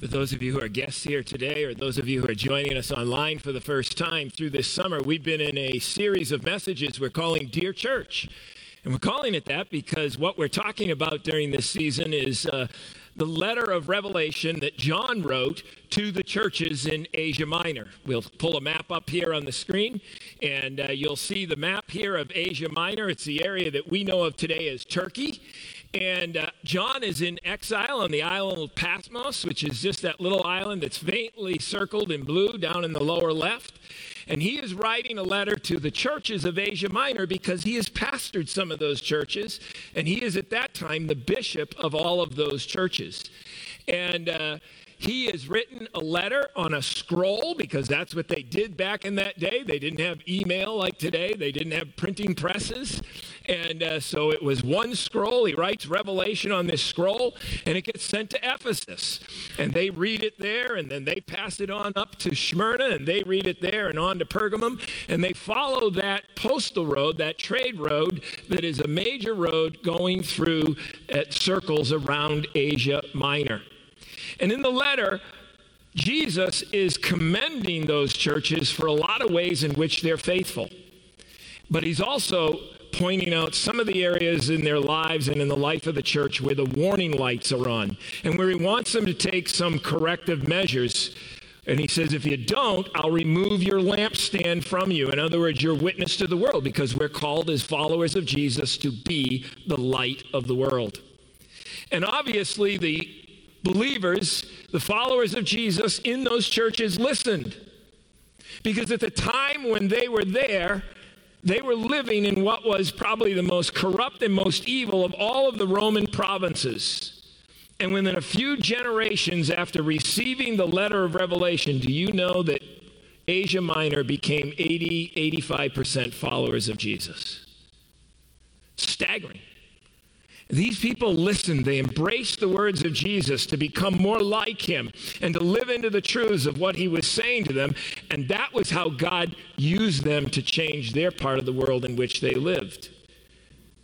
For those of you who are guests here today, or those of you who are joining us online for the first time through this summer, we've been in a series of messages we're calling Dear Church. And we're calling it that because what we're talking about during this season is uh, the letter of Revelation that John wrote to the churches in Asia Minor. We'll pull a map up here on the screen, and uh, you'll see the map here of Asia Minor. It's the area that we know of today as Turkey. And uh, John is in exile on the island of Patmos, which is just that little island that's faintly circled in blue down in the lower left. And he is writing a letter to the churches of Asia Minor because he has pastored some of those churches. And he is at that time the bishop of all of those churches. And uh, he has written a letter on a scroll because that's what they did back in that day. They didn't have email like today, they didn't have printing presses. And uh, so it was one scroll. He writes Revelation on this scroll, and it gets sent to Ephesus. And they read it there, and then they pass it on up to Smyrna, and they read it there and on to Pergamum. And they follow that postal road, that trade road, that is a major road going through at circles around Asia Minor. And in the letter, Jesus is commending those churches for a lot of ways in which they're faithful. But he's also pointing out some of the areas in their lives and in the life of the church where the warning lights are on and where he wants them to take some corrective measures. And he says, if you don't, I'll remove your lampstand from you. In other words, your witness to the world, because we're called as followers of Jesus to be the light of the world. And obviously, the believers, the followers of Jesus in those churches listened. Because at the time when they were there, they were living in what was probably the most corrupt and most evil of all of the Roman provinces. And within a few generations after receiving the letter of Revelation, do you know that Asia Minor became 80, 85% followers of Jesus? Staggering. These people listened. They embraced the words of Jesus to become more like him and to live into the truths of what he was saying to them. And that was how God used them to change their part of the world in which they lived.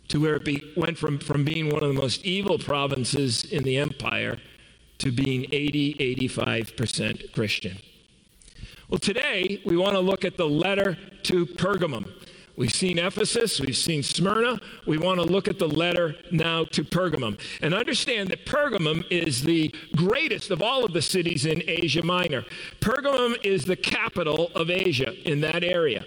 To where it be, went from, from being one of the most evil provinces in the empire to being 80, 85% Christian. Well, today we want to look at the letter to Pergamum. We've seen Ephesus, we've seen Smyrna. We want to look at the letter now to Pergamum and understand that Pergamum is the greatest of all of the cities in Asia Minor. Pergamum is the capital of Asia in that area.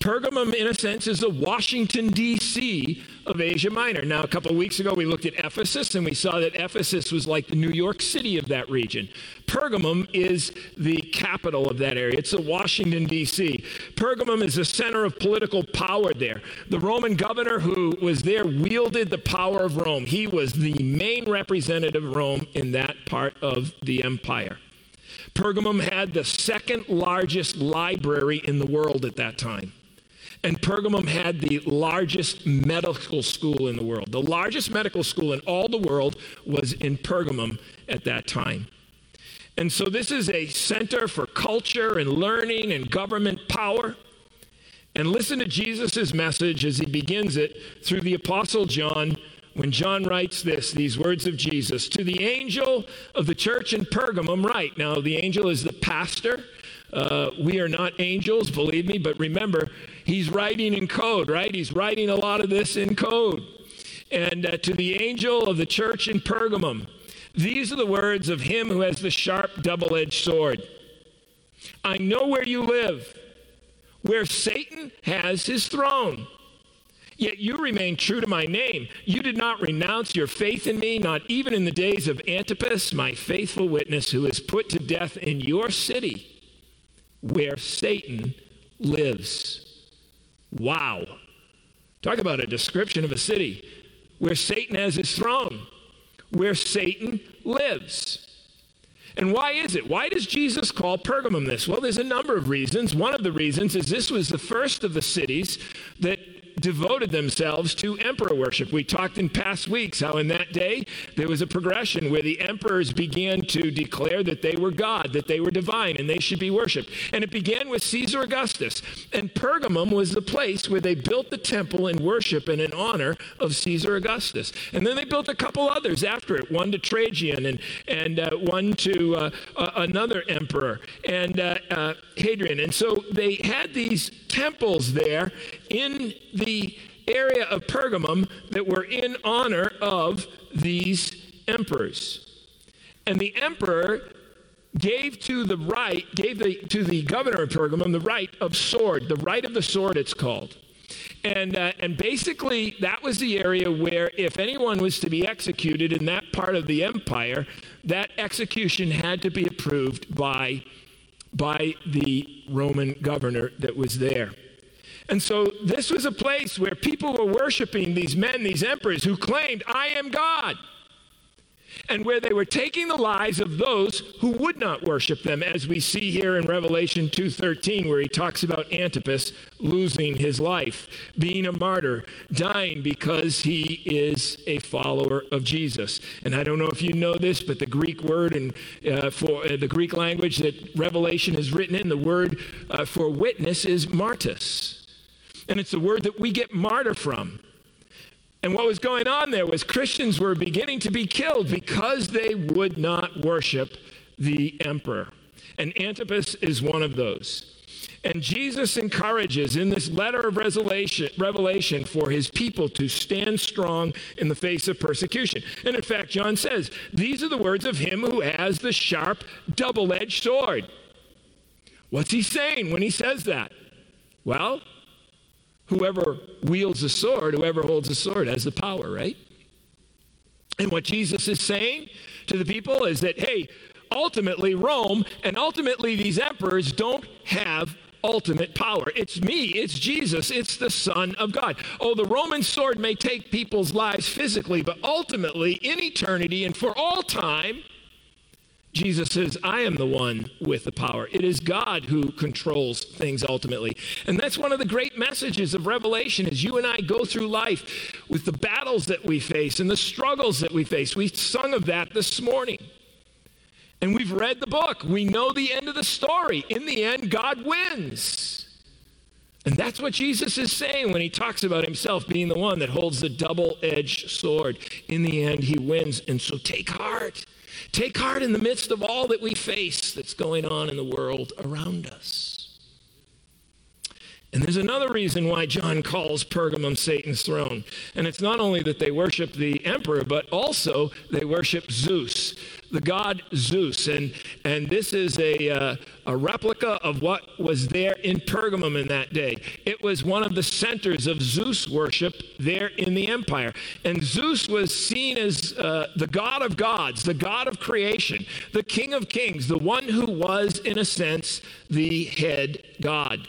Pergamum, in a sense, is the Washington, D.C. of Asia Minor. Now, a couple of weeks ago, we looked at Ephesus and we saw that Ephesus was like the New York City of that region. Pergamum is the capital of that area. It's the Washington, D.C. Pergamum is the center of political power there. The Roman governor who was there wielded the power of Rome. He was the main representative of Rome in that part of the empire. Pergamum had the second largest library in the world at that time. And Pergamum had the largest medical school in the world. The largest medical school in all the world was in Pergamum at that time. And so this is a center for culture and learning and government power. And listen to Jesus' message as he begins it through the Apostle John when John writes this, these words of Jesus, to the angel of the church in Pergamum, write. Now, the angel is the pastor. Uh, we are not angels, believe me, but remember, he's writing in code, right? He's writing a lot of this in code. And uh, to the angel of the church in Pergamum, these are the words of him who has the sharp double edged sword. I know where you live, where Satan has his throne. Yet you remain true to my name. You did not renounce your faith in me, not even in the days of Antipas, my faithful witness, who was put to death in your city where Satan lives. Wow. Talk about a description of a city where Satan has his throne, where Satan lives. And why is it? Why does Jesus call Pergamum this? Well, there's a number of reasons. One of the reasons is this was the first of the cities that devoted themselves to emperor worship. We talked in past weeks how in that day there was a progression where the emperors began to declare that they were God, that they were divine, and they should be worshiped. And it began with Caesar Augustus. And Pergamum was the place where they built the temple in worship and in honor of Caesar Augustus. And then they built a couple others after it one to Trajan and, and uh, one to uh, uh, another emperor, and uh, uh, Hadrian. And so they had these temples there in the area of Pergamum that were in honor of these emperors. And the emperor gave to the right, gave the, to the governor of Pergamum the right of sword, the right of the sword, it's called. And, uh, and basically, that was the area where, if anyone was to be executed in that part of the empire, that execution had to be approved by, by the Roman governor that was there. And so, this was a place where people were worshiping these men, these emperors, who claimed, I am God and where they were taking the lives of those who would not worship them as we see here in Revelation 2:13 where he talks about Antipas losing his life, being a martyr, dying because he is a follower of Jesus. And I don't know if you know this, but the Greek word and uh, for uh, the Greek language that Revelation is written in, the word uh, for witness is martus. And it's the word that we get martyr from. And what was going on there was Christians were beginning to be killed because they would not worship the emperor. And Antipas is one of those. And Jesus encourages in this letter of revelation, for his people to stand strong in the face of persecution. And in fact, John says, These are the words of him who has the sharp, double edged sword. What's he saying when he says that? Well, whoever wields a sword, whoever holds a sword has the power, right? And what Jesus is saying to the people is that, hey, ultimately Rome and ultimately these emperors don't have ultimate power. It's me, it's Jesus, it's the Son of God. Oh, the Roman sword may take people's lives physically, but ultimately, in eternity and for all time, Jesus says, I am the one with the power. It is God who controls things ultimately. And that's one of the great messages of Revelation as you and I go through life with the battles that we face and the struggles that we face. We sung of that this morning. And we've read the book. We know the end of the story. In the end, God wins. And that's what Jesus is saying when he talks about himself being the one that holds the double edged sword. In the end, he wins. And so take heart. Take heart in the midst of all that we face that's going on in the world around us. And there's another reason why John calls Pergamum Satan's throne. And it's not only that they worship the emperor, but also they worship Zeus, the god Zeus. And, and this is a, uh, a replica of what was there in Pergamum in that day. It was one of the centers of Zeus worship there in the empire. And Zeus was seen as uh, the god of gods, the god of creation, the king of kings, the one who was, in a sense, the head god.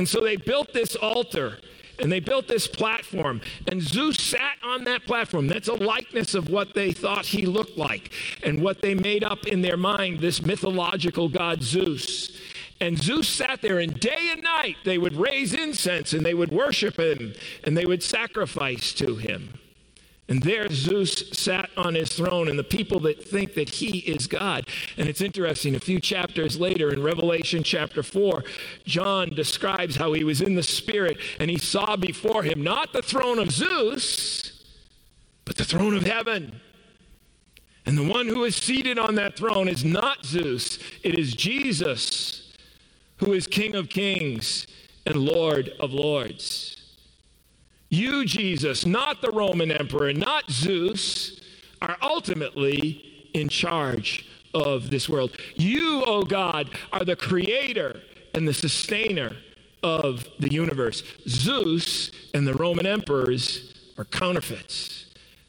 And so they built this altar and they built this platform. And Zeus sat on that platform. That's a likeness of what they thought he looked like and what they made up in their mind this mythological god Zeus. And Zeus sat there, and day and night they would raise incense and they would worship him and they would sacrifice to him. And there Zeus sat on his throne, and the people that think that he is God. And it's interesting, a few chapters later in Revelation chapter 4, John describes how he was in the Spirit and he saw before him not the throne of Zeus, but the throne of heaven. And the one who is seated on that throne is not Zeus, it is Jesus, who is King of kings and Lord of lords. You, Jesus, not the Roman emperor, not Zeus, are ultimately in charge of this world. You, O oh God, are the creator and the sustainer of the universe. Zeus and the Roman emperors are counterfeits.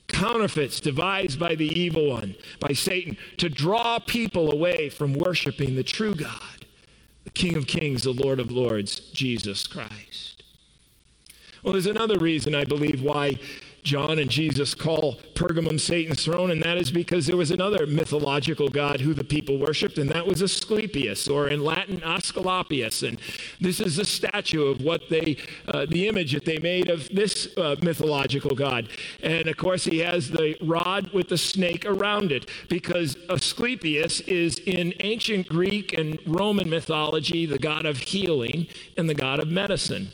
Counterfeits devised by the evil one, by Satan, to draw people away from worshiping the true God, the King of Kings, the Lord of Lords, Jesus Christ. Well, there's another reason I believe why John and Jesus call Pergamum Satan's throne, and that is because there was another mythological god who the people worshiped, and that was Asclepius, or in Latin, Aesculapius. And this is a statue of what they, uh, the image that they made of this uh, mythological god. And of course, he has the rod with the snake around it, because Asclepius is in ancient Greek and Roman mythology the god of healing and the god of medicine.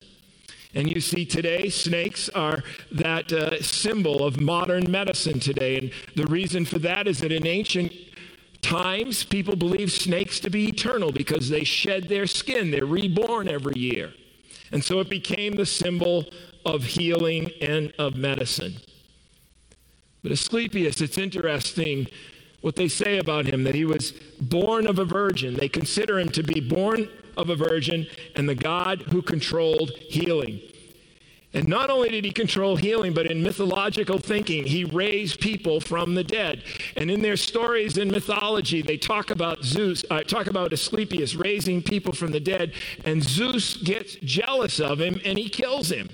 And you see today, snakes are that uh, symbol of modern medicine today. And the reason for that is that in ancient times, people believed snakes to be eternal because they shed their skin, they're reborn every year. And so it became the symbol of healing and of medicine. But Asclepius, it's interesting what they say about him that he was born of a virgin. They consider him to be born of a virgin and the God who controlled healing. And not only did he control healing, but in mythological thinking, he raised people from the dead. And in their stories in mythology, they talk about Zeus, uh, talk about Asclepius raising people from the dead, and Zeus gets jealous of him and he kills him.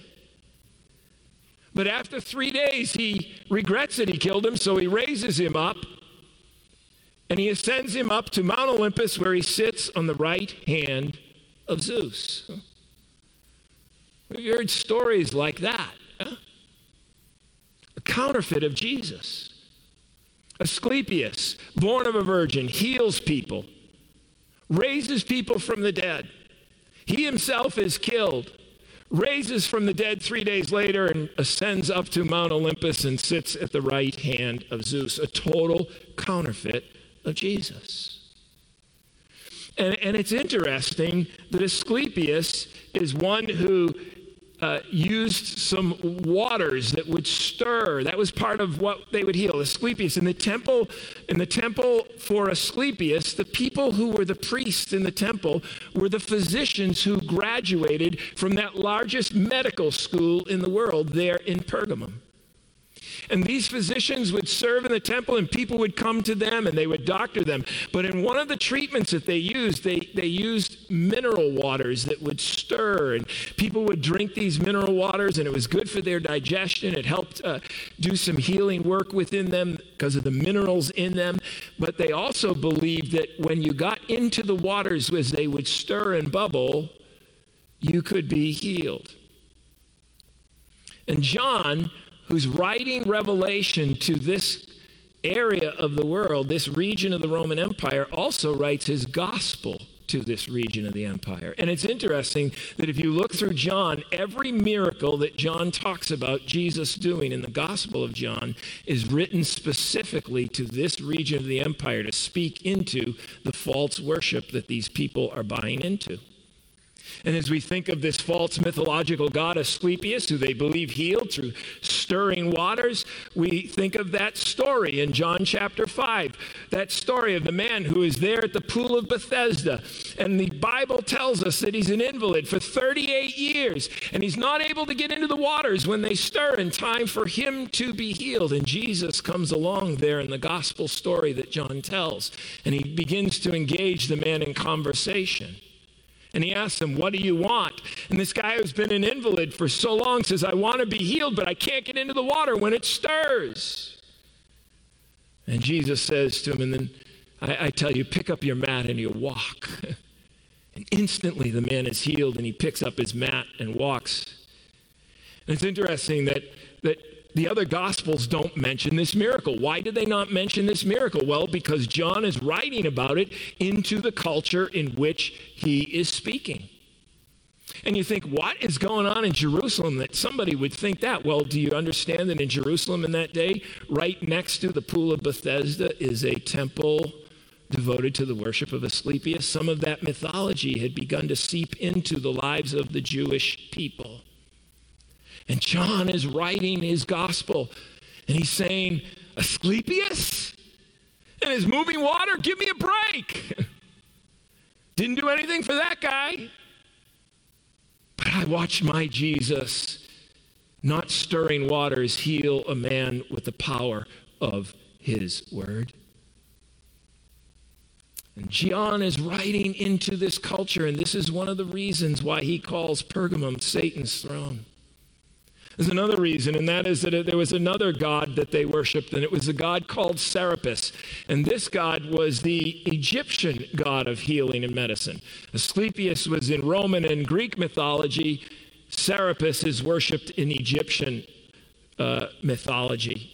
But after three days, he regrets that he killed him, so he raises him up and he ascends him up to Mount Olympus, where he sits on the right hand of Zeus. We've heard stories like that. Huh? A counterfeit of Jesus. Asclepius, born of a virgin, heals people, raises people from the dead. He himself is killed, raises from the dead three days later, and ascends up to Mount Olympus and sits at the right hand of Zeus. A total counterfeit of Jesus. And, and it's interesting that Asclepius is one who uh, used some waters that would stir. That was part of what they would heal. Asclepius in the temple, in the temple for Asclepius, the people who were the priests in the temple were the physicians who graduated from that largest medical school in the world there in Pergamum. And these physicians would serve in the temple, and people would come to them and they would doctor them. But in one of the treatments that they used, they, they used mineral waters that would stir, and people would drink these mineral waters, and it was good for their digestion. It helped uh, do some healing work within them because of the minerals in them. But they also believed that when you got into the waters as they would stir and bubble, you could be healed. And John who's writing Revelation to this area of the world, this region of the Roman Empire, also writes his gospel to this region of the empire. And it's interesting that if you look through John, every miracle that John talks about Jesus doing in the Gospel of John is written specifically to this region of the empire to speak into the false worship that these people are buying into. And as we think of this false mythological god Asclepius, who they believe healed through stirring waters, we think of that story in John chapter 5. That story of the man who is there at the pool of Bethesda. And the Bible tells us that he's an invalid for 38 years, and he's not able to get into the waters when they stir in time for him to be healed. And Jesus comes along there in the gospel story that John tells, and he begins to engage the man in conversation. And he asks him, What do you want? And this guy who's been an invalid for so long says, I want to be healed, but I can't get into the water when it stirs. And Jesus says to him, And then I, I tell you, pick up your mat and you walk. and instantly the man is healed and he picks up his mat and walks. And it's interesting that, that the other gospels don't mention this miracle. Why did they not mention this miracle? Well, because John is writing about it into the culture in which he is speaking. And you think, what is going on in Jerusalem that somebody would think that? Well, do you understand that in Jerusalem in that day, right next to the pool of Bethesda, is a temple devoted to the worship of Asclepius? Some of that mythology had begun to seep into the lives of the Jewish people. And John is writing his gospel, and he's saying, Asclepius and his moving water, give me a break. Didn't do anything for that guy. But I watched my Jesus, not stirring waters, heal a man with the power of his word. And John is writing into this culture, and this is one of the reasons why he calls Pergamum Satan's throne. There's another reason, and that is that there was another god that they worshiped, and it was a god called Serapis. And this god was the Egyptian god of healing and medicine. Asclepius was in Roman and Greek mythology. Serapis is worshipped in Egyptian uh, mythology.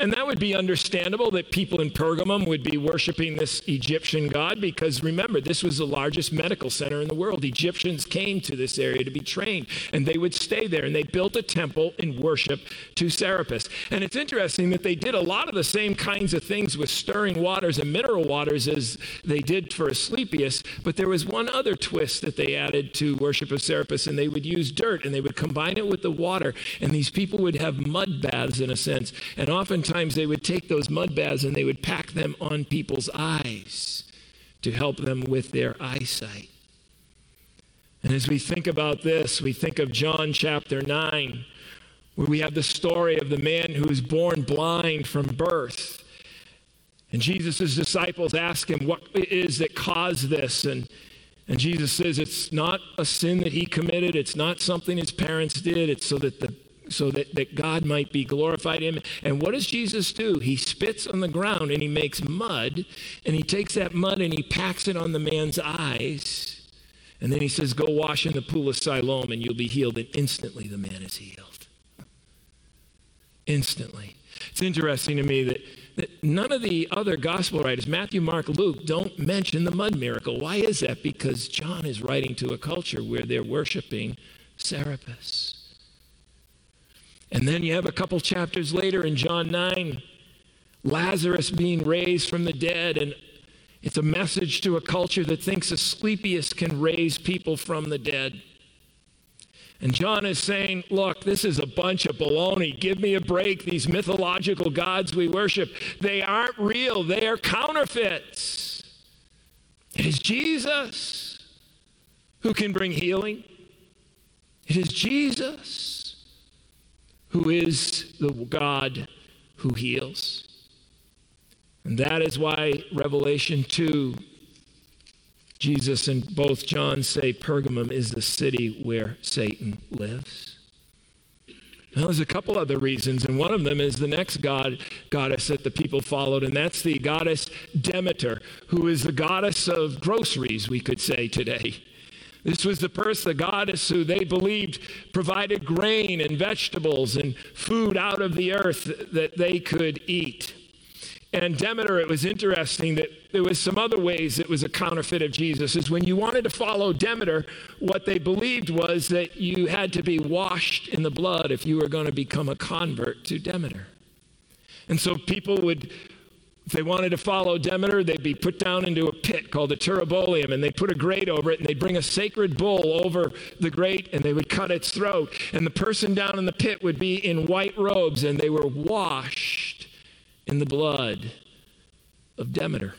And that would be understandable that people in Pergamum would be worshiping this Egyptian god because remember, this was the largest medical center in the world. Egyptians came to this area to be trained and they would stay there and they built a temple in worship to Serapis. And it's interesting that they did a lot of the same kinds of things with stirring waters and mineral waters as they did for Asclepius, but there was one other twist that they added to worship of Serapis and they would use dirt and they would combine it with the water and these people would have mud baths in a sense. And oftentimes Sometimes they would take those mud baths and they would pack them on people's eyes to help them with their eyesight. And as we think about this, we think of John chapter 9, where we have the story of the man who is born blind from birth. And Jesus' disciples ask him, What is that caused this? And, and Jesus says, It's not a sin that he committed, it's not something his parents did, it's so that the so that, that God might be glorified in him. And what does Jesus do? He spits on the ground and he makes mud, and he takes that mud and he packs it on the man's eyes. And then he says, Go wash in the pool of Siloam and you'll be healed. And instantly the man is healed. Instantly. It's interesting to me that, that none of the other gospel writers, Matthew, Mark, Luke, don't mention the mud miracle. Why is that? Because John is writing to a culture where they're worshiping Serapis. And then you have a couple chapters later in John 9, Lazarus being raised from the dead. And it's a message to a culture that thinks Asclepius can raise people from the dead. And John is saying, Look, this is a bunch of baloney. Give me a break. These mythological gods we worship, they aren't real, they are counterfeits. It is Jesus who can bring healing. It is Jesus who is the God who heals. And that is why Revelation 2, Jesus and both John say Pergamum is the city where Satan lives. Now, there's a couple other reasons, and one of them is the next god goddess that the people followed, and that's the goddess Demeter, who is the goddess of groceries, we could say today. This was the person, the goddess who they believed provided grain and vegetables and food out of the earth that they could eat. And Demeter, it was interesting that there was some other ways it was a counterfeit of Jesus. Is when you wanted to follow Demeter, what they believed was that you had to be washed in the blood if you were going to become a convert to Demeter. And so people would if they wanted to follow Demeter, they'd be put down into a pit called the taurobolium, and they'd put a grate over it, and they'd bring a sacred bull over the grate, and they would cut its throat. And the person down in the pit would be in white robes, and they were washed in the blood of Demeter.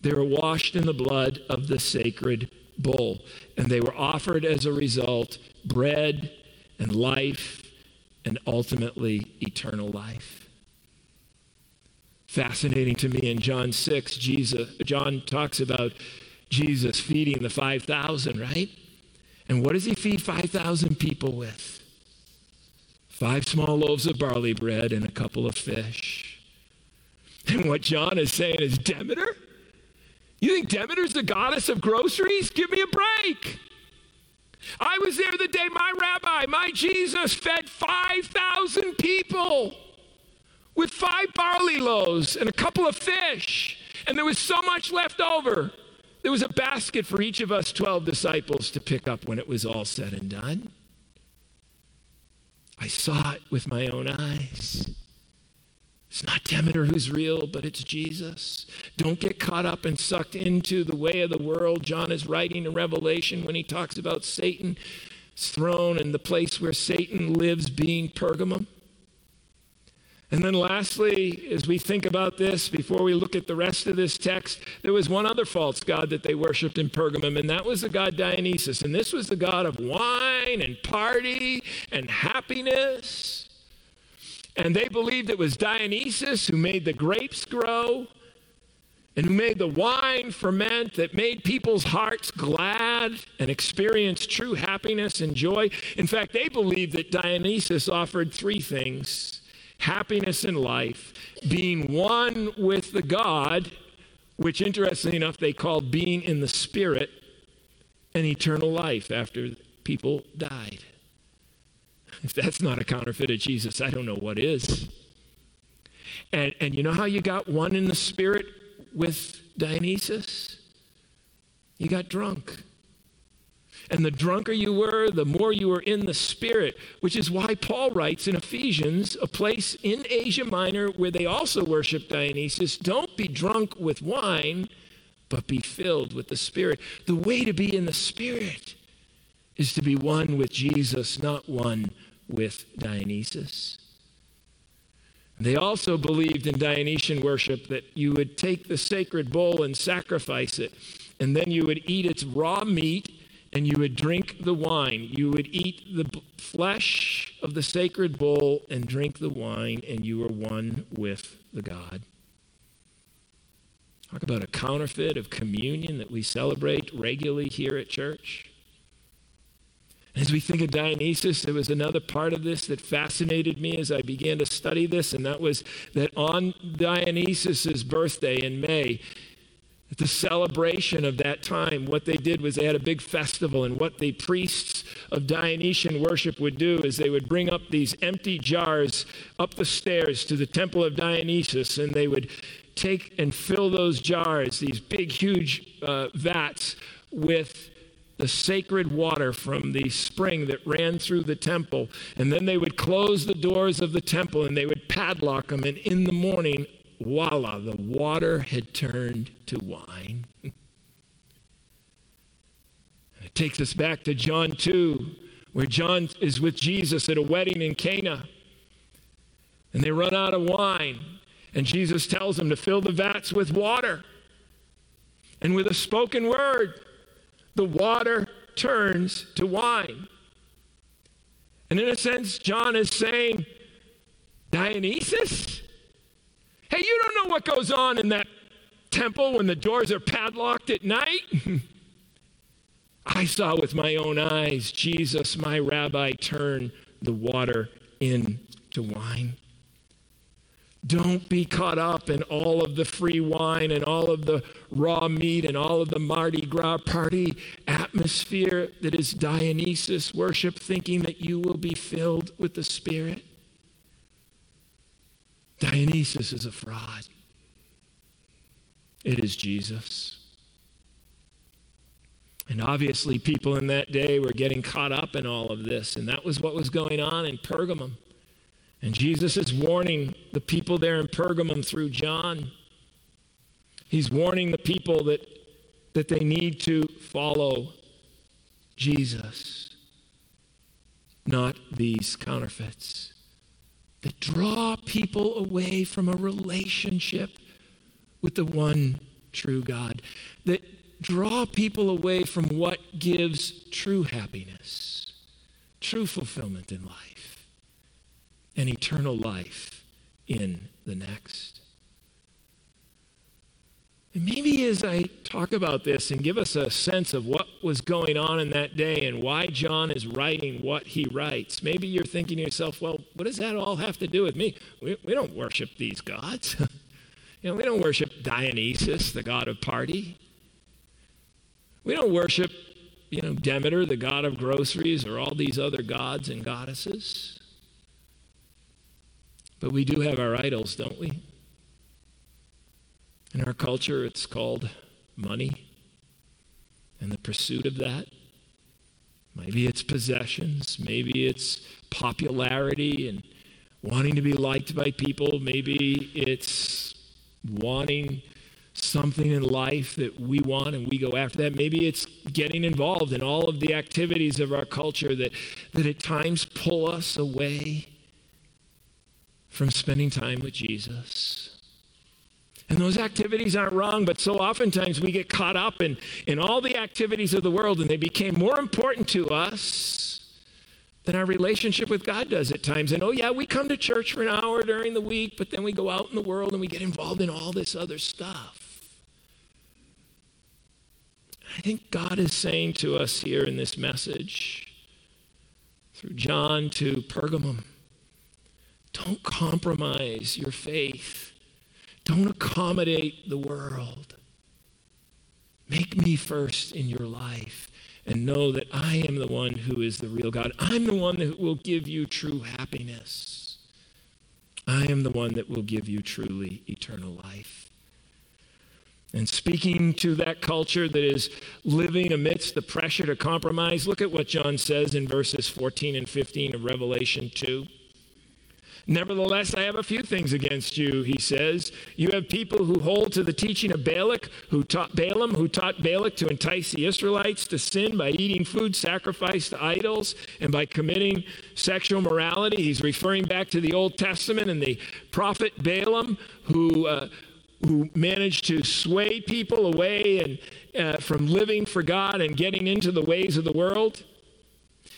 They were washed in the blood of the sacred bull, and they were offered as a result bread and life and ultimately eternal life fascinating to me in John 6, Jesus, John talks about Jesus feeding the 5,000, right? And what does he feed 5,000 people with? Five small loaves of barley bread and a couple of fish. And what John is saying is Demeter? You think Demeter's the goddess of groceries? Give me a break. I was there the day my rabbi, my Jesus, fed 5,000 people with five barley loaves and a couple of fish, and there was so much left over. There was a basket for each of us 12 disciples to pick up when it was all said and done. I saw it with my own eyes. It's not Demeter who's real, but it's Jesus. Don't get caught up and sucked into the way of the world. John is writing in Revelation when he talks about Satan's throne and the place where Satan lives being Pergamum. And then, lastly, as we think about this, before we look at the rest of this text, there was one other false god that they worshiped in Pergamum, and that was the god Dionysus. And this was the god of wine and party and happiness. And they believed it was Dionysus who made the grapes grow. and who made the wine ferment that made people's hearts glad and experience true happiness and joy. In fact, they believed that Dionysus offered three things happiness in life, being one with the God, which interestingly enough they called being in the Spirit, and eternal life after people died. If that's not a counterfeit of Jesus, I don't know what is. And, and you know how you got one in the Spirit with Dionysus? You got drunk. And the drunker you were, the more you were in the Spirit, which is why Paul writes in Ephesians, a place in Asia Minor where they also worship Dionysus don't be drunk with wine, but be filled with the Spirit. The way to be in the Spirit is to be one with Jesus, not one with Dionysus. They also believed in Dionysian worship that you would take the sacred bowl and sacrifice it, and then you would eat its raw meat and you would drink the wine. You would eat the flesh of the sacred bull and drink the wine, and you were one with the God. Talk about a counterfeit of communion that we celebrate regularly here at church. As we think of Dionysus, there was another part of this that fascinated me as I began to study this, and that was that on Dionysus' birthday in May, the celebration of that time, what they did was they had a big festival, and what the priests of Dionysian worship would do is they would bring up these empty jars up the stairs to the temple of Dionysus, and they would take and fill those jars, these big, huge uh, vats, with the sacred water from the spring that ran through the temple. And then they would close the doors of the temple and they would padlock them. And in the morning, voila, the water had turned to wine. it takes us back to John 2, where John is with Jesus at a wedding in Cana. And they run out of wine. And Jesus tells them to fill the vats with water. And with a spoken word, the water turns to wine. And in a sense, John is saying, Dionysus? Hey, you don't know what goes on in that temple when the doors are padlocked at night? I saw with my own eyes Jesus, my rabbi, turn the water into wine. Don't be caught up in all of the free wine and all of the raw meat and all of the Mardi Gras party atmosphere that is Dionysus worship, thinking that you will be filled with the Spirit. Dionysus is a fraud. It is Jesus. And obviously, people in that day were getting caught up in all of this, and that was what was going on in Pergamum. And Jesus is warning the people there in Pergamum through John. He's warning the people that, that they need to follow Jesus, not these counterfeits that draw people away from a relationship with the one true God, that draw people away from what gives true happiness, true fulfillment in life and eternal life in the next. Maybe as I talk about this and give us a sense of what was going on in that day and why John is writing what he writes, maybe you're thinking to yourself, well, what does that all have to do with me? We, we don't worship these gods. you know, we don't worship Dionysus, the god of party. We don't worship, you know, Demeter, the god of groceries, or all these other gods and goddesses. But we do have our idols, don't we? In our culture, it's called money and the pursuit of that. Maybe it's possessions. Maybe it's popularity and wanting to be liked by people. Maybe it's wanting something in life that we want and we go after that. Maybe it's getting involved in all of the activities of our culture that, that at times pull us away from spending time with Jesus. And those activities aren't wrong, but so oftentimes we get caught up in, in all the activities of the world and they became more important to us than our relationship with God does at times. And oh, yeah, we come to church for an hour during the week, but then we go out in the world and we get involved in all this other stuff. I think God is saying to us here in this message, through John to Pergamum, don't compromise your faith. Don't accommodate the world. Make me first in your life and know that I am the one who is the real God. I'm the one that will give you true happiness. I am the one that will give you truly eternal life. And speaking to that culture that is living amidst the pressure to compromise, look at what John says in verses 14 and 15 of Revelation 2. Nevertheless, I have a few things against you, he says. You have people who hold to the teaching of Balak, who taught Balaam, who taught Balak to entice the Israelites to sin by eating food sacrificed to idols and by committing sexual morality. He's referring back to the Old Testament and the prophet Balaam, who. Uh, who managed to sway people away and uh, from living for God and getting into the ways of the world.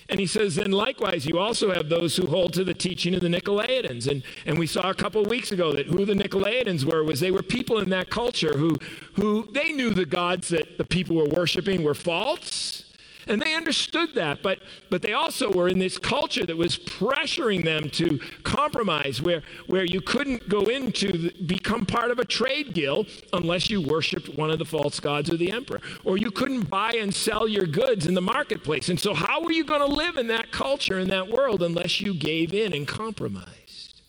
And he says, then likewise, you also have those who hold to the teaching of the Nicolaitans. And, and we saw a couple of weeks ago that who the Nicolaitans were was they were people in that culture who, who they knew the gods that the people were worshiping were false. And they understood that, but, but they also were in this culture that was pressuring them to compromise, where, where you couldn't go into the, become part of a trade guild unless you worshiped one of the false gods or the emperor, or you couldn't buy and sell your goods in the marketplace. And so, how were you going to live in that culture, in that world, unless you gave in and compromised?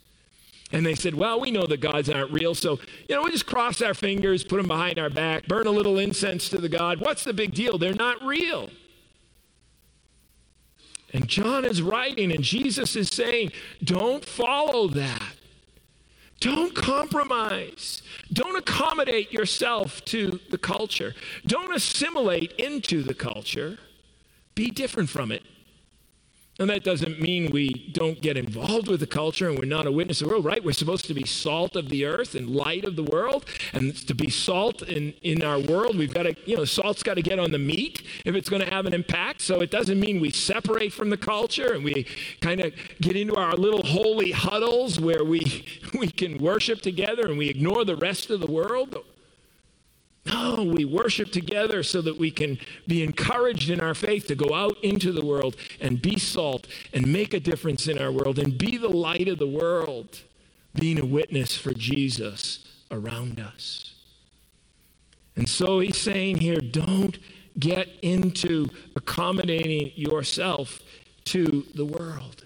And they said, Well, we know the gods aren't real, so, you know, we just cross our fingers, put them behind our back, burn a little incense to the God. What's the big deal? They're not real. And John is writing, and Jesus is saying, don't follow that. Don't compromise. Don't accommodate yourself to the culture. Don't assimilate into the culture. Be different from it. And that doesn't mean we don't get involved with the culture and we're not a witness of the world, right? We're supposed to be salt of the earth and light of the world. And to be salt in, in our world, we've got to, you know, salt's got to get on the meat if it's going to have an impact. So it doesn't mean we separate from the culture and we kind of get into our little holy huddles where we, we can worship together and we ignore the rest of the world. No, we worship together so that we can be encouraged in our faith to go out into the world and be salt and make a difference in our world and be the light of the world, being a witness for Jesus around us. And so he's saying here don't get into accommodating yourself to the world.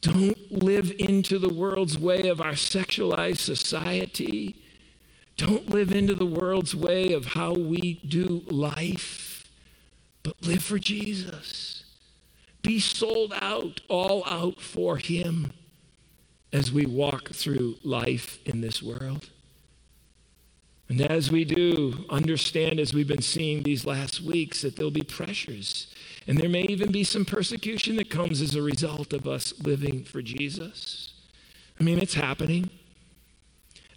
Don't live into the world's way of our sexualized society don't live into the world's way of how we do life, but live for Jesus. Be sold out, all out for Him as we walk through life in this world. And as we do, understand as we've been seeing these last weeks that there'll be pressures. And there may even be some persecution that comes as a result of us living for Jesus. I mean, it's happening.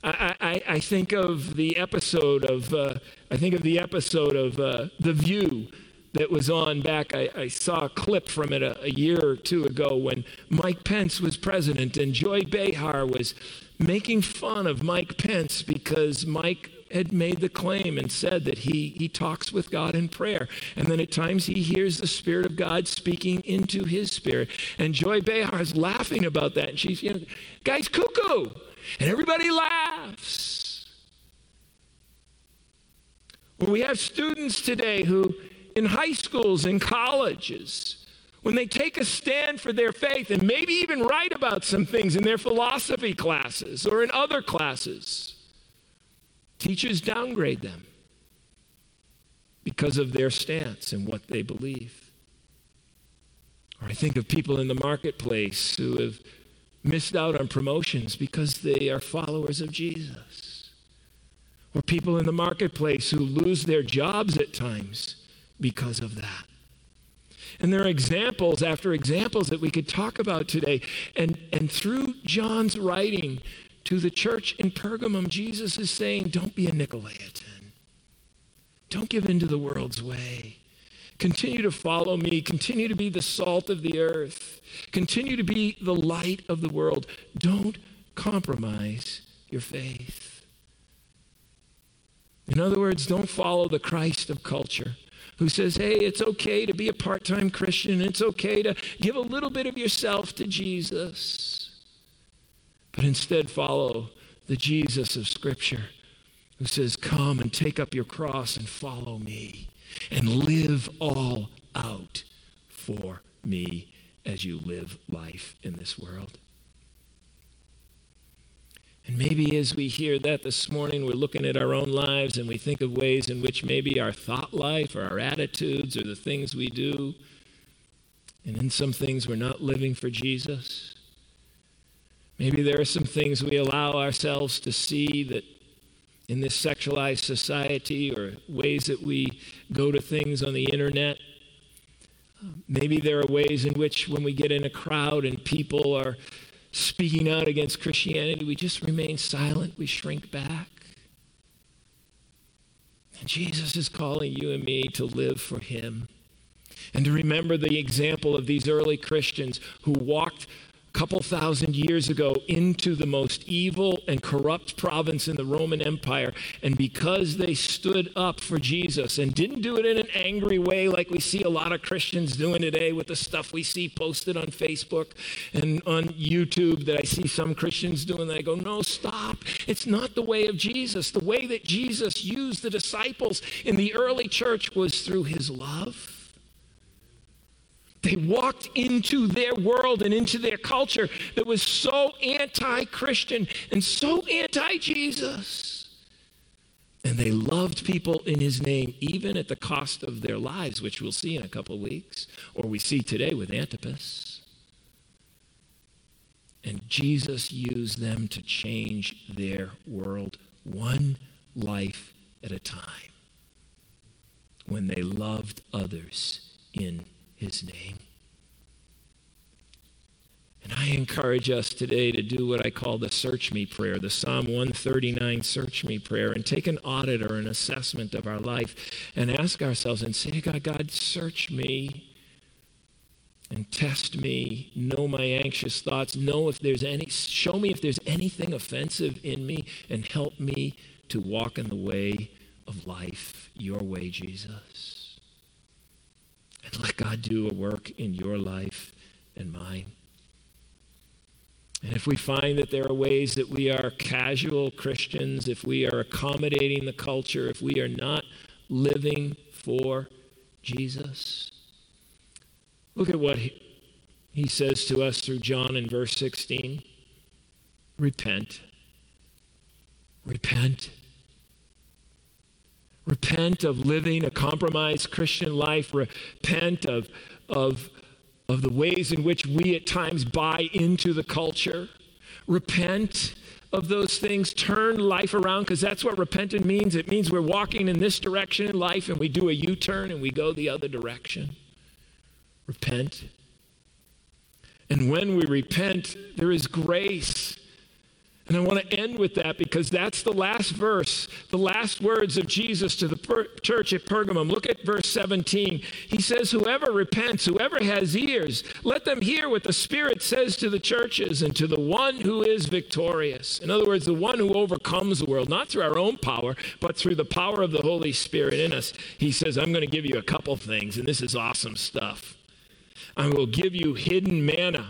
I, I, I think of the episode of uh, I think of the episode of uh, The View that was on back. I, I saw a clip from it a, a, year or two ago when Mike Pence was president and Joy Behar was making fun of Mike Pence because Mike had made the claim and said that he, he talks with God in prayer. And then at times he hears the Spirit of God speaking into his spirit. And Joy Behar is laughing about that. And she's, you know, guy's cuckoo. And everybody laughs. Well, we have students today who, in high schools and colleges, when they take a stand for their faith and maybe even write about some things in their philosophy classes or in other classes, teachers downgrade them because of their stance and what they believe. Or I think of people in the marketplace who have missed out on promotions because they are followers of Jesus. Or people in the marketplace who lose their jobs at times because of that. And there are examples after examples that we could talk about today. And, and through John's writing to the church in Pergamum, Jesus is saying, Don't be a Nicolaitan. Don't give in to the world's way. Continue to follow me. Continue to be the salt of the earth. Continue to be the light of the world. Don't compromise your faith. In other words, don't follow the Christ of culture who says, hey, it's okay to be a part time Christian, it's okay to give a little bit of yourself to Jesus. But instead, follow the Jesus of Scripture who says, Come and take up your cross and follow me and live all out for me as you live life in this world. And maybe as we hear that this morning, we're looking at our own lives and we think of ways in which maybe our thought life or our attitudes or the things we do, and in some things we're not living for Jesus. Maybe there are some things we allow ourselves to see that in this sexualized society or ways that we go to things on the internet. Maybe there are ways in which when we get in a crowd and people are speaking out against Christianity, we just remain silent, we shrink back. And Jesus is calling you and me to live for Him and to remember the example of these early Christians who walked couple thousand years ago into the most evil and corrupt province in the Roman Empire. And because they stood up for Jesus and didn't do it in an angry way like we see a lot of Christians doing today with the stuff we see posted on Facebook and on YouTube that I see some Christians doing, that I go, no, stop. It's not the way of Jesus. The way that Jesus used the disciples in the early church was through his love they walked into their world and into their culture that was so anti Christian and so anti Jesus. And they loved people in his name, even at the cost of their lives, which we'll see in a couple of weeks, or we see today with Antipas. And Jesus used them to change their world one life at a time when they loved others in his name. And I encourage us today to do what I call the search me prayer, the Psalm 139 search me prayer, and take an audit or an assessment of our life and ask ourselves and say to God, God, search me and test me, know my anxious thoughts, know if there's any, show me if there's anything offensive in me, and help me to walk in the way of life, your way, Jesus God do a work in your life and mine. And if we find that there are ways that we are casual Christians, if we are accommodating the culture, if we are not living for Jesus, look at what he says to us through John in verse 16 repent. Repent. Repent of living a compromised Christian life. Repent of, of, of the ways in which we at times buy into the culture. Repent of those things. Turn life around because that's what repentant means. It means we're walking in this direction in life and we do a U turn and we go the other direction. Repent. And when we repent, there is grace and I want to end with that because that's the last verse, the last words of Jesus to the per- church at Pergamum. Look at verse 17. He says, Whoever repents, whoever has ears, let them hear what the Spirit says to the churches and to the one who is victorious. In other words, the one who overcomes the world, not through our own power, but through the power of the Holy Spirit in us. He says, I'm going to give you a couple things, and this is awesome stuff. I will give you hidden manna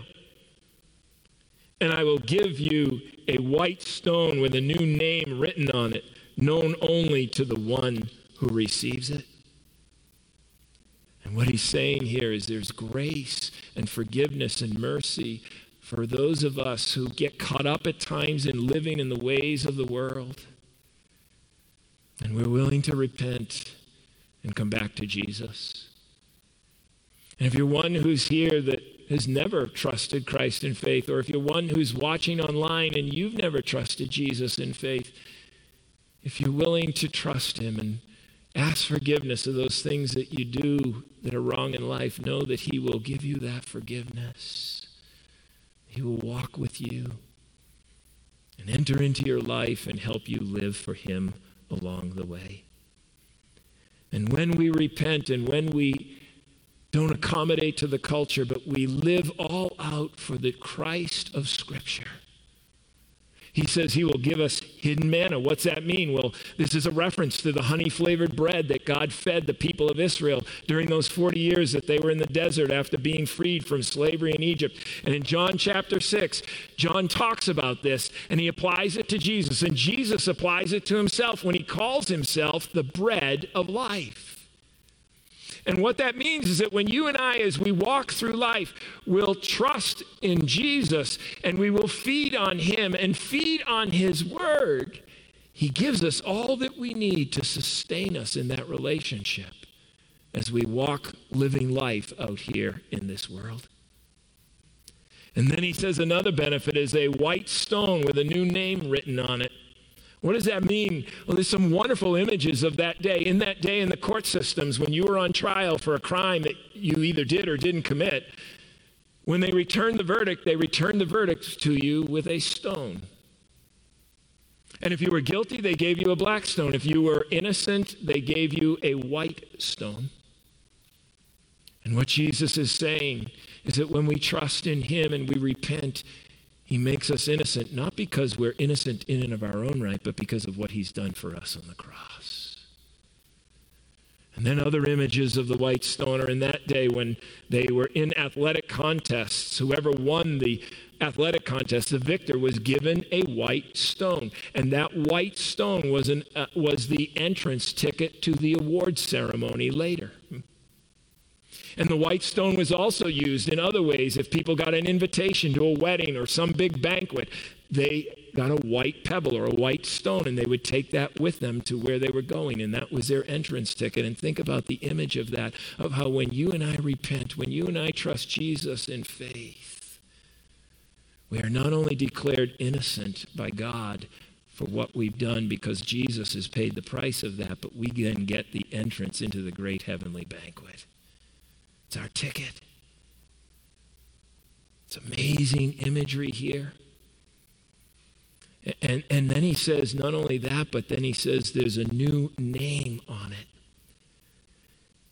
and I will give you a white stone with a new name written on it, known only to the one who receives it. And what he's saying here is there's grace and forgiveness and mercy for those of us who get caught up at times in living in the ways of the world. And we're willing to repent and come back to Jesus. And if you're one who's here that has never trusted Christ in faith, or if you're one who's watching online and you've never trusted Jesus in faith, if you're willing to trust Him and ask forgiveness of those things that you do that are wrong in life, know that He will give you that forgiveness. He will walk with you and enter into your life and help you live for Him along the way. And when we repent and when we don't accommodate to the culture, but we live all out for the Christ of Scripture. He says he will give us hidden manna. What's that mean? Well, this is a reference to the honey flavored bread that God fed the people of Israel during those 40 years that they were in the desert after being freed from slavery in Egypt. And in John chapter 6, John talks about this and he applies it to Jesus. And Jesus applies it to himself when he calls himself the bread of life. And what that means is that when you and I, as we walk through life, will trust in Jesus and we will feed on Him and feed on His Word, He gives us all that we need to sustain us in that relationship as we walk living life out here in this world. And then he says another benefit is a white stone with a new name written on it. What does that mean? Well, there's some wonderful images of that day. In that day in the court systems, when you were on trial for a crime that you either did or didn't commit, when they returned the verdict, they returned the verdict to you with a stone. And if you were guilty, they gave you a black stone. If you were innocent, they gave you a white stone. And what Jesus is saying is that when we trust in Him and we repent, he makes us innocent, not because we're innocent in and of our own right, but because of what He's done for us on the cross. And then other images of the white stone are in that day when they were in athletic contests. Whoever won the athletic contest, the victor was given a white stone. And that white stone was, an, uh, was the entrance ticket to the award ceremony later. And the white stone was also used in other ways. If people got an invitation to a wedding or some big banquet, they got a white pebble or a white stone and they would take that with them to where they were going. And that was their entrance ticket. And think about the image of that, of how when you and I repent, when you and I trust Jesus in faith, we are not only declared innocent by God, for what we've done because Jesus has paid the price of that, but we then get the entrance into the great heavenly banquet. It's our ticket. It's amazing imagery here. And, and then he says, not only that, but then he says there's a new name on it.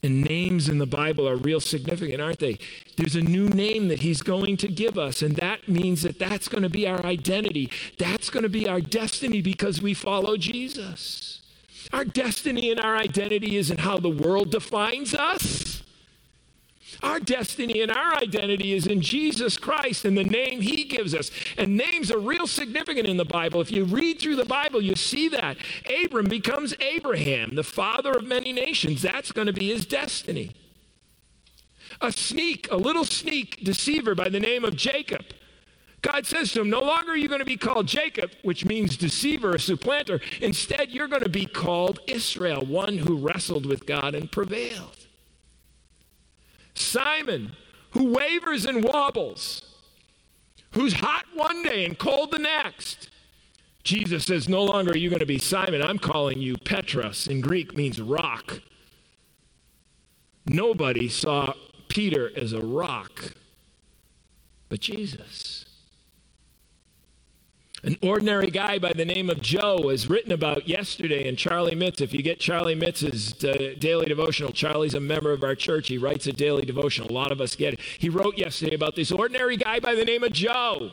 And names in the Bible are real significant, aren't they? There's a new name that he's going to give us, and that means that that's going to be our identity. That's going to be our destiny because we follow Jesus. Our destiny and our identity isn't how the world defines us. Our destiny and our identity is in Jesus Christ and the name He gives us. And names are real significant in the Bible. If you read through the Bible, you see that. Abram becomes Abraham, the father of many nations. That's going to be his destiny. A sneak, a little sneak deceiver by the name of Jacob. God says to him, No longer are you going to be called Jacob, which means deceiver or supplanter. Instead, you're going to be called Israel, one who wrestled with God and prevailed. Simon, who wavers and wobbles, who's hot one day and cold the next. Jesus says, No longer are you going to be Simon. I'm calling you Petros. In Greek means rock. Nobody saw Peter as a rock but Jesus. An ordinary guy by the name of Joe was written about yesterday in Charlie Mitz. If you get Charlie Mitz's uh, daily devotional, Charlie's a member of our church. He writes a daily devotional. A lot of us get it. He wrote yesterday about this ordinary guy by the name of Joe.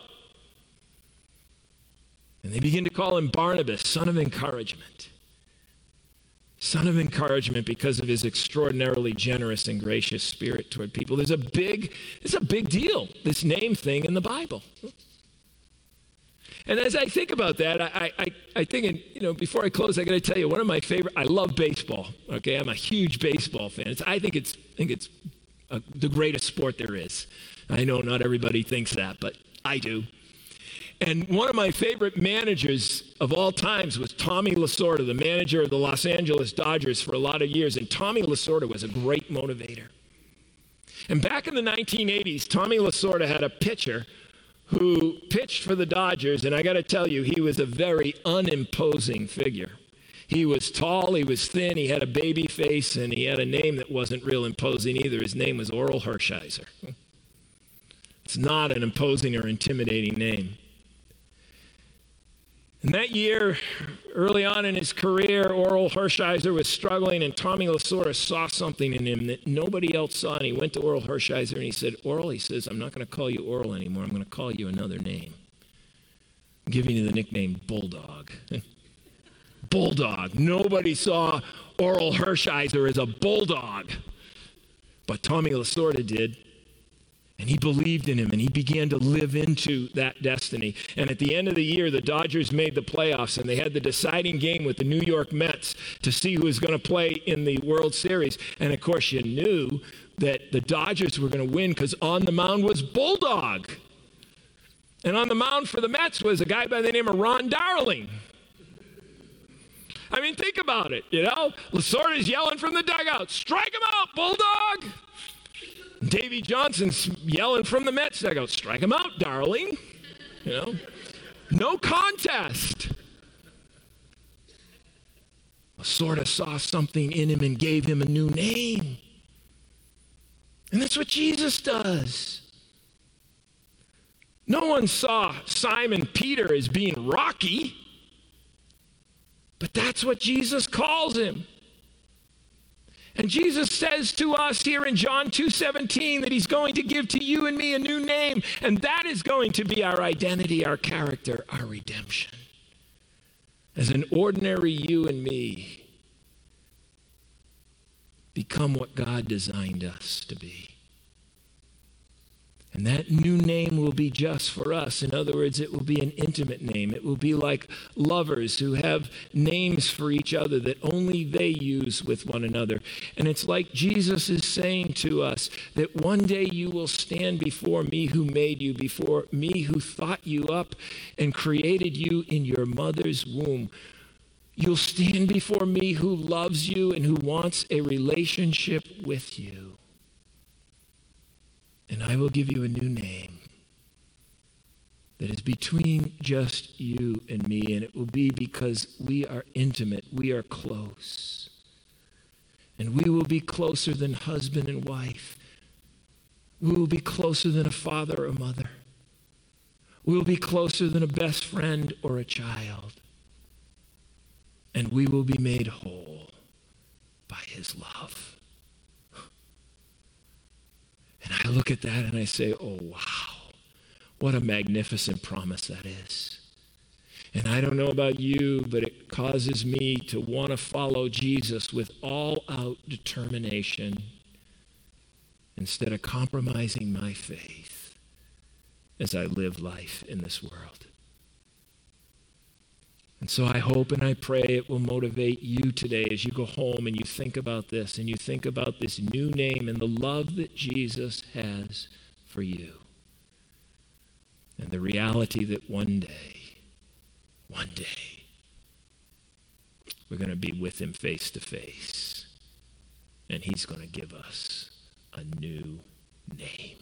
And they begin to call him Barnabas, son of encouragement. Son of encouragement because of his extraordinarily generous and gracious spirit toward people. There's a big, it's a big deal, this name thing in the Bible. And as I think about that, I, I, I think, you know, before I close, I got to tell you, one of my favorite, I love baseball. Okay, I'm a huge baseball fan. It's, I think it's, I think it's a, the greatest sport there is. I know not everybody thinks that, but I do. And one of my favorite managers of all times was Tommy Lasorda, the manager of the Los Angeles Dodgers for a lot of years. And Tommy Lasorda was a great motivator. And back in the 1980s, Tommy Lasorda had a pitcher who pitched for the Dodgers, and I got to tell you, he was a very unimposing figure. He was tall, he was thin, he had a baby face, and he had a name that wasn't real imposing either. His name was Oral Hershiser. It's not an imposing or intimidating name. And that year, early on in his career, Oral Hershiser was struggling, and Tommy Lasorda saw something in him that nobody else saw. And he went to Oral Hershiser and he said, Oral, he says, I'm not going to call you Oral anymore. I'm going to call you another name. I'm giving you the nickname Bulldog. bulldog. Nobody saw Oral Hershiser as a bulldog, but Tommy Lasorda did. And he believed in him and he began to live into that destiny. And at the end of the year, the Dodgers made the playoffs and they had the deciding game with the New York Mets to see who was going to play in the World Series. And of course, you knew that the Dodgers were going to win because on the mound was Bulldog. And on the mound for the Mets was a guy by the name of Ron Darling. I mean, think about it, you know? Lasorda's yelling from the dugout, strike him out, Bulldog! Davey Johnson's yelling from the Mets I go, strike him out, darling. You know? No contest. Lasorda saw something in him and gave him a new name. And that's what Jesus does. No one saw Simon Peter as being rocky, but that's what Jesus calls him. And Jesus says to us here in John 2:17 that he's going to give to you and me a new name, and that is going to be our identity, our character, our redemption. As an ordinary you and me become what God designed us to be. And that new name will be just for us. In other words, it will be an intimate name. It will be like lovers who have names for each other that only they use with one another. And it's like Jesus is saying to us that one day you will stand before me who made you, before me who thought you up and created you in your mother's womb. You'll stand before me who loves you and who wants a relationship with you. And I will give you a new name that is between just you and me, and it will be because we are intimate, we are close. And we will be closer than husband and wife. We will be closer than a father or mother. We will be closer than a best friend or a child. And we will be made whole by his love. And I look at that and I say, oh, wow, what a magnificent promise that is. And I don't know about you, but it causes me to want to follow Jesus with all out determination instead of compromising my faith as I live life in this world. And so I hope and I pray it will motivate you today as you go home and you think about this and you think about this new name and the love that Jesus has for you. And the reality that one day, one day, we're going to be with him face to face. And he's going to give us a new name.